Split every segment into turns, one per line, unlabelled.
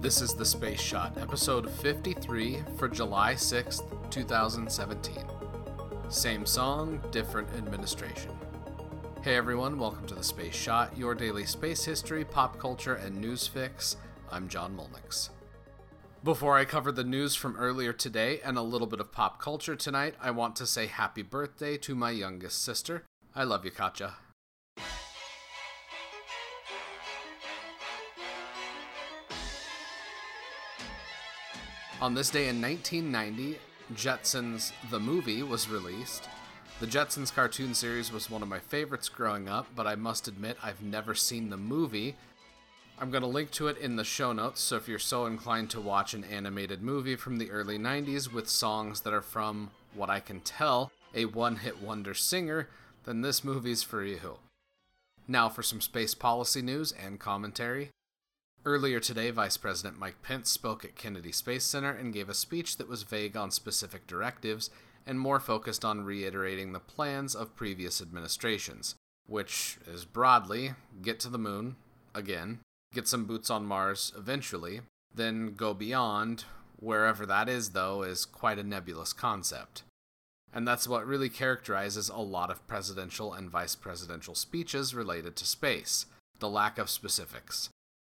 This is The Space Shot, episode 53 for July 6th, 2017. Same song, different administration. Hey everyone, welcome to The Space Shot, your daily space history, pop culture, and news fix. I'm John Molnix. Before I cover the news from earlier today and a little bit of pop culture tonight, I want to say happy birthday to my youngest sister. I love you, Katja. On this day in 1990, Jetsons the movie was released. The Jetsons cartoon series was one of my favorites growing up, but I must admit I've never seen the movie. I'm going to link to it in the show notes, so if you're so inclined to watch an animated movie from the early 90s with songs that are from, what I can tell, a one hit wonder singer, then this movie's for you. Now for some space policy news and commentary. Earlier today, Vice President Mike Pence spoke at Kennedy Space Center and gave a speech that was vague on specific directives and more focused on reiterating the plans of previous administrations, which is broadly get to the moon, again, get some boots on Mars eventually, then go beyond. Wherever that is, though, is quite a nebulous concept. And that's what really characterizes a lot of presidential and vice presidential speeches related to space the lack of specifics.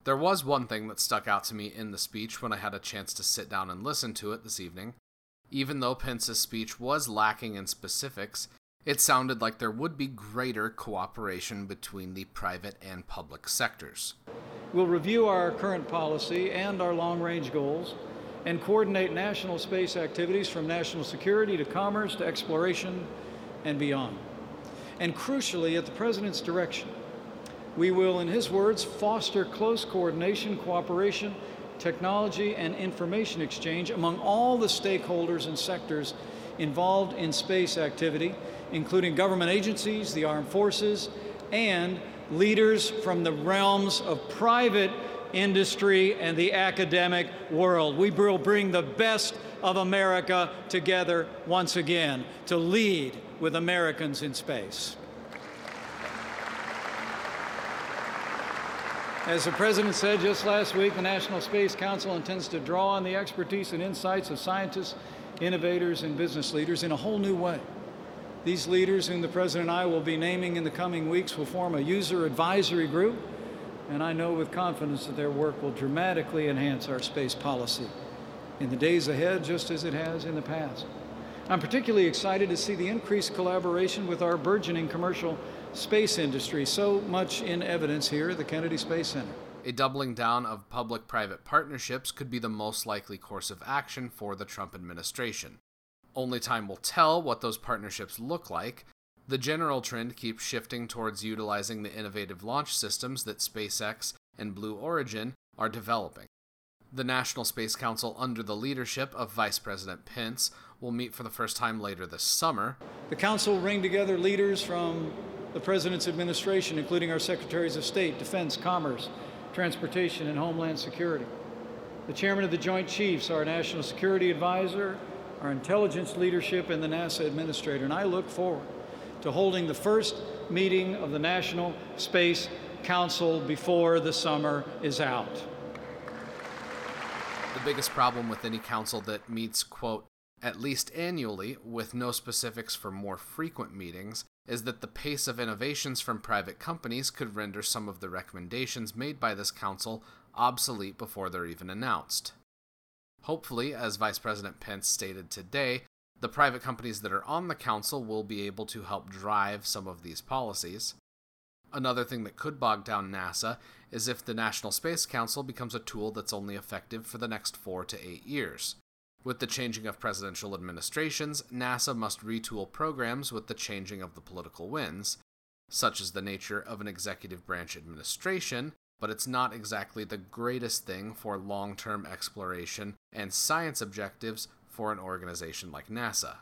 There was one thing that stuck out to me in the speech when I had a chance to sit down and listen to it this evening. Even though Pence's speech was lacking in specifics, it sounded like there would be greater cooperation between the private and public sectors.
We'll review our current policy and our long range goals and coordinate national space activities from national security to commerce to exploration and beyond. And crucially, at the President's direction, we will, in his words, foster close coordination, cooperation, technology, and information exchange among all the stakeholders and sectors involved in space activity, including government agencies, the armed forces, and leaders from the realms of private industry and the academic world. We will bring the best of America together once again to lead with Americans in space. As the President said just last week, the National Space Council intends to draw on the expertise and insights of scientists, innovators, and business leaders in a whole new way. These leaders, whom the President and I will be naming in the coming weeks, will form a user advisory group, and I know with confidence that their work will dramatically enhance our space policy in the days ahead, just as it has in the past. I'm particularly excited to see the increased collaboration with our burgeoning commercial space industry, so much in evidence here at the Kennedy Space Center.
A doubling down of public private partnerships could be the most likely course of action for the Trump administration. Only time will tell what those partnerships look like. The general trend keeps shifting towards utilizing the innovative launch systems that SpaceX and Blue Origin are developing. The National Space Council, under the leadership of Vice President Pence, will meet for the first time later this summer.
The Council will bring together leaders from the President's administration, including our Secretaries of State, Defense, Commerce, Transportation, and Homeland Security. The Chairman of the Joint Chiefs, our National Security Advisor, our intelligence leadership, and the NASA Administrator. And I look forward to holding the first meeting of the National Space Council before the summer is out.
The biggest problem with any council that meets, quote, at least annually, with no specifics for more frequent meetings, is that the pace of innovations from private companies could render some of the recommendations made by this council obsolete before they're even announced. Hopefully, as Vice President Pence stated today, the private companies that are on the council will be able to help drive some of these policies. Another thing that could bog down NASA is if the National Space Council becomes a tool that's only effective for the next four to eight years. With the changing of presidential administrations, NASA must retool programs with the changing of the political winds. Such is the nature of an executive branch administration, but it's not exactly the greatest thing for long term exploration and science objectives for an organization like NASA.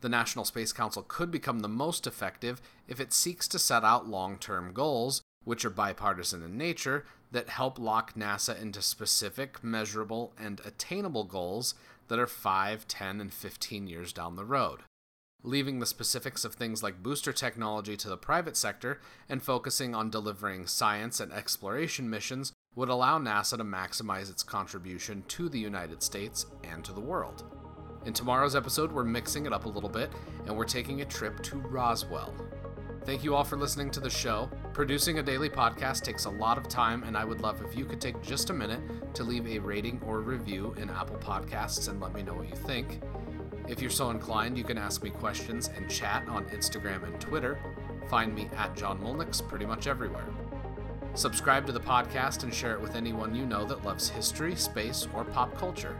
The National Space Council could become the most effective if it seeks to set out long term goals, which are bipartisan in nature, that help lock NASA into specific, measurable, and attainable goals that are 5, 10, and 15 years down the road, leaving the specifics of things like booster technology to the private sector and focusing on delivering science and exploration missions would allow NASA to maximize its contribution to the United States and to the world. In tomorrow's episode, we're mixing it up a little bit and we're taking a trip to Roswell. Thank you all for listening to the show. Producing a daily podcast takes a lot of time, and I would love if you could take just a minute to leave a rating or review in Apple Podcasts and let me know what you think. If you're so inclined, you can ask me questions and chat on Instagram and Twitter. Find me at John Molnix pretty much everywhere. Subscribe to the podcast and share it with anyone you know that loves history, space, or pop culture.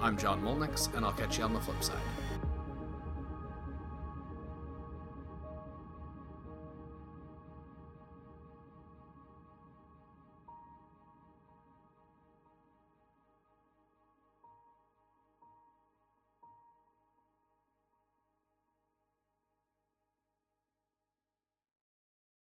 I'm John Molnix, and I'll catch you on the flip side.